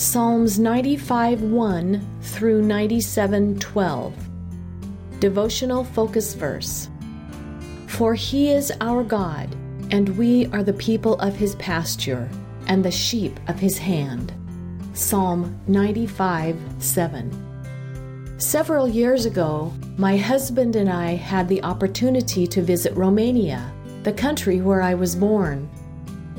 Psalms 95 1 through 97 12. Devotional Focus Verse For he is our God, and we are the people of his pasture, and the sheep of his hand. Psalm 95 7. Several years ago, my husband and I had the opportunity to visit Romania, the country where I was born.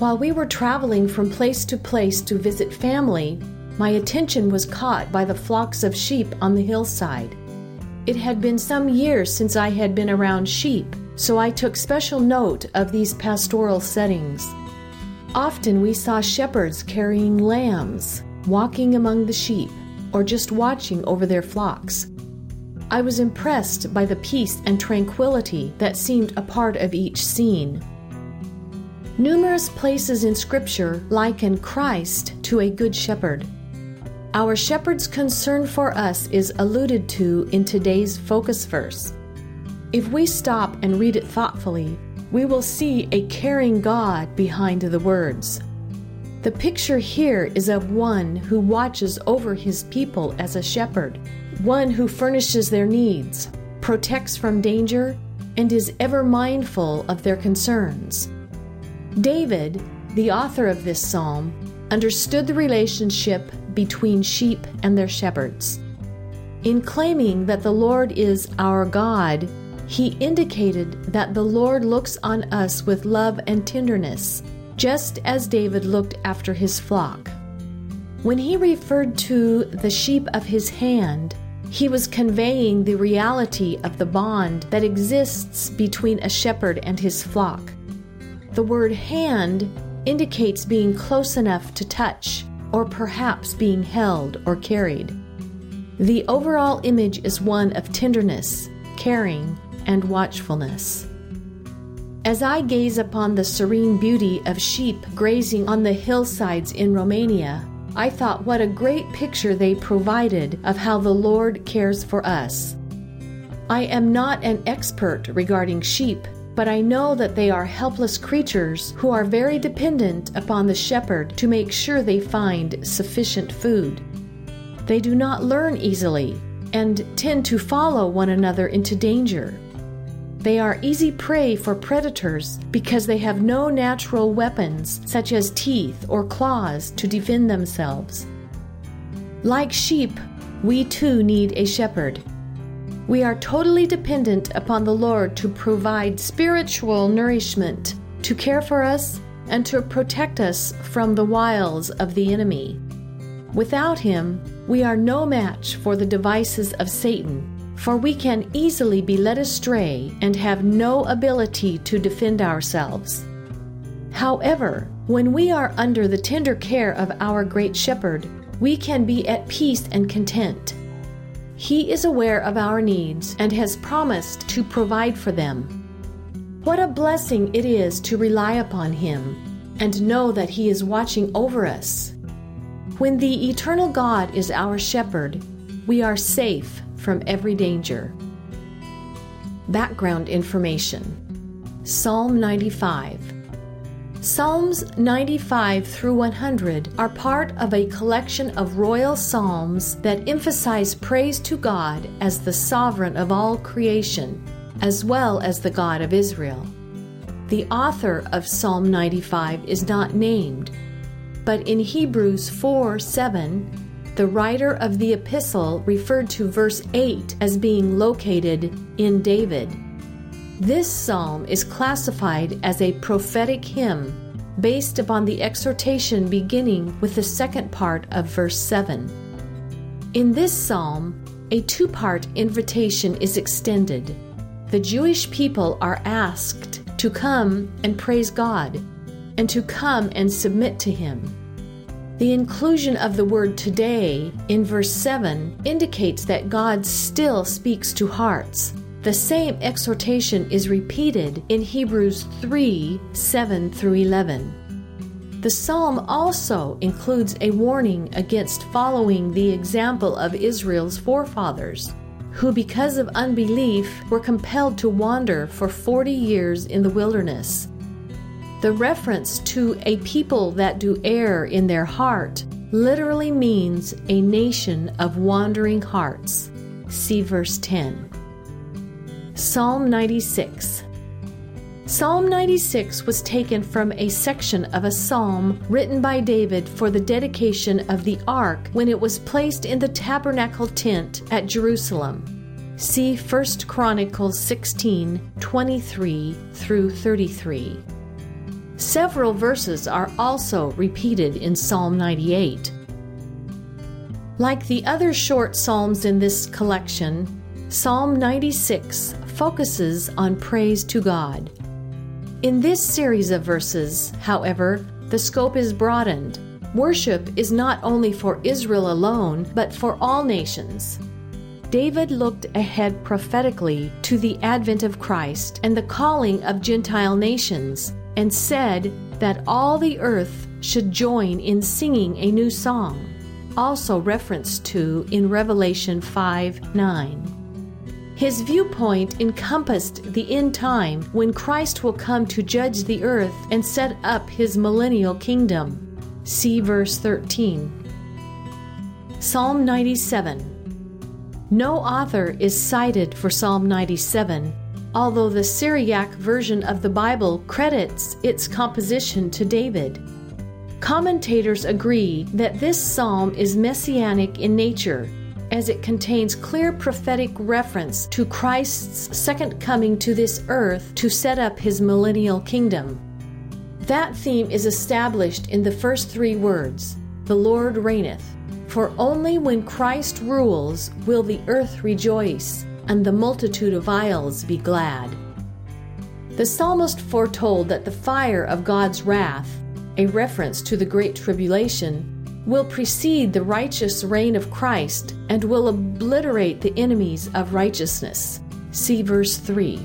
While we were traveling from place to place to visit family, my attention was caught by the flocks of sheep on the hillside. It had been some years since I had been around sheep, so I took special note of these pastoral settings. Often we saw shepherds carrying lambs, walking among the sheep, or just watching over their flocks. I was impressed by the peace and tranquility that seemed a part of each scene. Numerous places in Scripture liken Christ to a good shepherd. Our shepherd's concern for us is alluded to in today's focus verse. If we stop and read it thoughtfully, we will see a caring God behind the words. The picture here is of one who watches over his people as a shepherd, one who furnishes their needs, protects from danger, and is ever mindful of their concerns. David, the author of this psalm, understood the relationship between sheep and their shepherds. In claiming that the Lord is our God, he indicated that the Lord looks on us with love and tenderness, just as David looked after his flock. When he referred to the sheep of his hand, he was conveying the reality of the bond that exists between a shepherd and his flock. The word hand indicates being close enough to touch, or perhaps being held or carried. The overall image is one of tenderness, caring, and watchfulness. As I gaze upon the serene beauty of sheep grazing on the hillsides in Romania, I thought what a great picture they provided of how the Lord cares for us. I am not an expert regarding sheep, but I know that they are helpless creatures who are very dependent upon the shepherd to make sure they find sufficient food. They do not learn easily and tend to follow one another into danger. They are easy prey for predators because they have no natural weapons, such as teeth or claws, to defend themselves. Like sheep, we too need a shepherd. We are totally dependent upon the Lord to provide spiritual nourishment, to care for us, and to protect us from the wiles of the enemy. Without Him, we are no match for the devices of Satan, for we can easily be led astray and have no ability to defend ourselves. However, when we are under the tender care of our great shepherd, we can be at peace and content. He is aware of our needs and has promised to provide for them. What a blessing it is to rely upon Him and know that He is watching over us. When the eternal God is our shepherd, we are safe from every danger. Background information Psalm 95 Psalms 95 through 100 are part of a collection of royal psalms that emphasize praise to God as the sovereign of all creation, as well as the God of Israel. The author of Psalm 95 is not named, but in Hebrews 4 7, the writer of the epistle referred to verse 8 as being located in David. This psalm is classified as a prophetic hymn based upon the exhortation beginning with the second part of verse 7. In this psalm, a two part invitation is extended. The Jewish people are asked to come and praise God and to come and submit to Him. The inclusion of the word today in verse 7 indicates that God still speaks to hearts the same exhortation is repeated in Hebrews 3 7 through 11. The psalm also includes a warning against following the example of Israel's forefathers, who, because of unbelief, were compelled to wander for 40 years in the wilderness. The reference to a people that do err in their heart literally means a nation of wandering hearts. See verse 10. Psalm 96. Psalm 96 was taken from a section of a psalm written by David for the dedication of the ark when it was placed in the tabernacle tent at Jerusalem. See 1 Chronicles 16 23 through 33. Several verses are also repeated in Psalm 98. Like the other short psalms in this collection, Psalm 96 focuses on praise to God. In this series of verses, however, the scope is broadened. Worship is not only for Israel alone, but for all nations. David looked ahead prophetically to the advent of Christ and the calling of Gentile nations and said that all the earth should join in singing a new song, also referenced to in Revelation 5 9. His viewpoint encompassed the end time when Christ will come to judge the earth and set up his millennial kingdom. See verse 13. Psalm 97. No author is cited for Psalm 97, although the Syriac version of the Bible credits its composition to David. Commentators agree that this psalm is messianic in nature, as it contains clear prophetic reference to Christ's second coming to this earth to set up his millennial kingdom. That theme is established in the first three words The Lord reigneth. For only when Christ rules will the earth rejoice and the multitude of isles be glad. The psalmist foretold that the fire of God's wrath, a reference to the Great Tribulation, will precede the righteous reign of Christ and will obliterate the enemies of righteousness. See verse 3.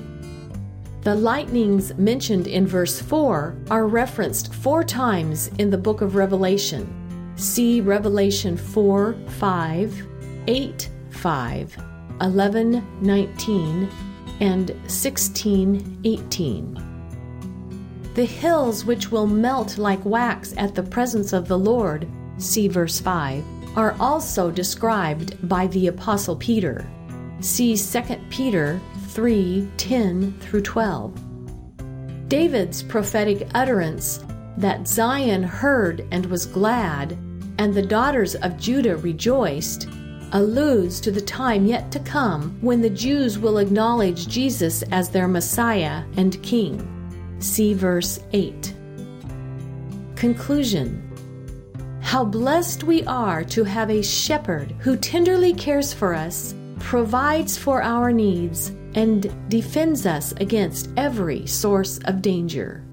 The lightnings mentioned in verse 4 are referenced four times in the book of Revelation. See Revelation 4 5, 8 5, 11 19, and 16 18. The hills which will melt like wax at the presence of the Lord, see verse 5, are also described by the Apostle Peter. See 2 Peter 3 10 through 12. David's prophetic utterance that Zion heard and was glad, and the daughters of Judah rejoiced, alludes to the time yet to come when the Jews will acknowledge Jesus as their Messiah and King. See verse 8. Conclusion How blessed we are to have a shepherd who tenderly cares for us, provides for our needs, and defends us against every source of danger.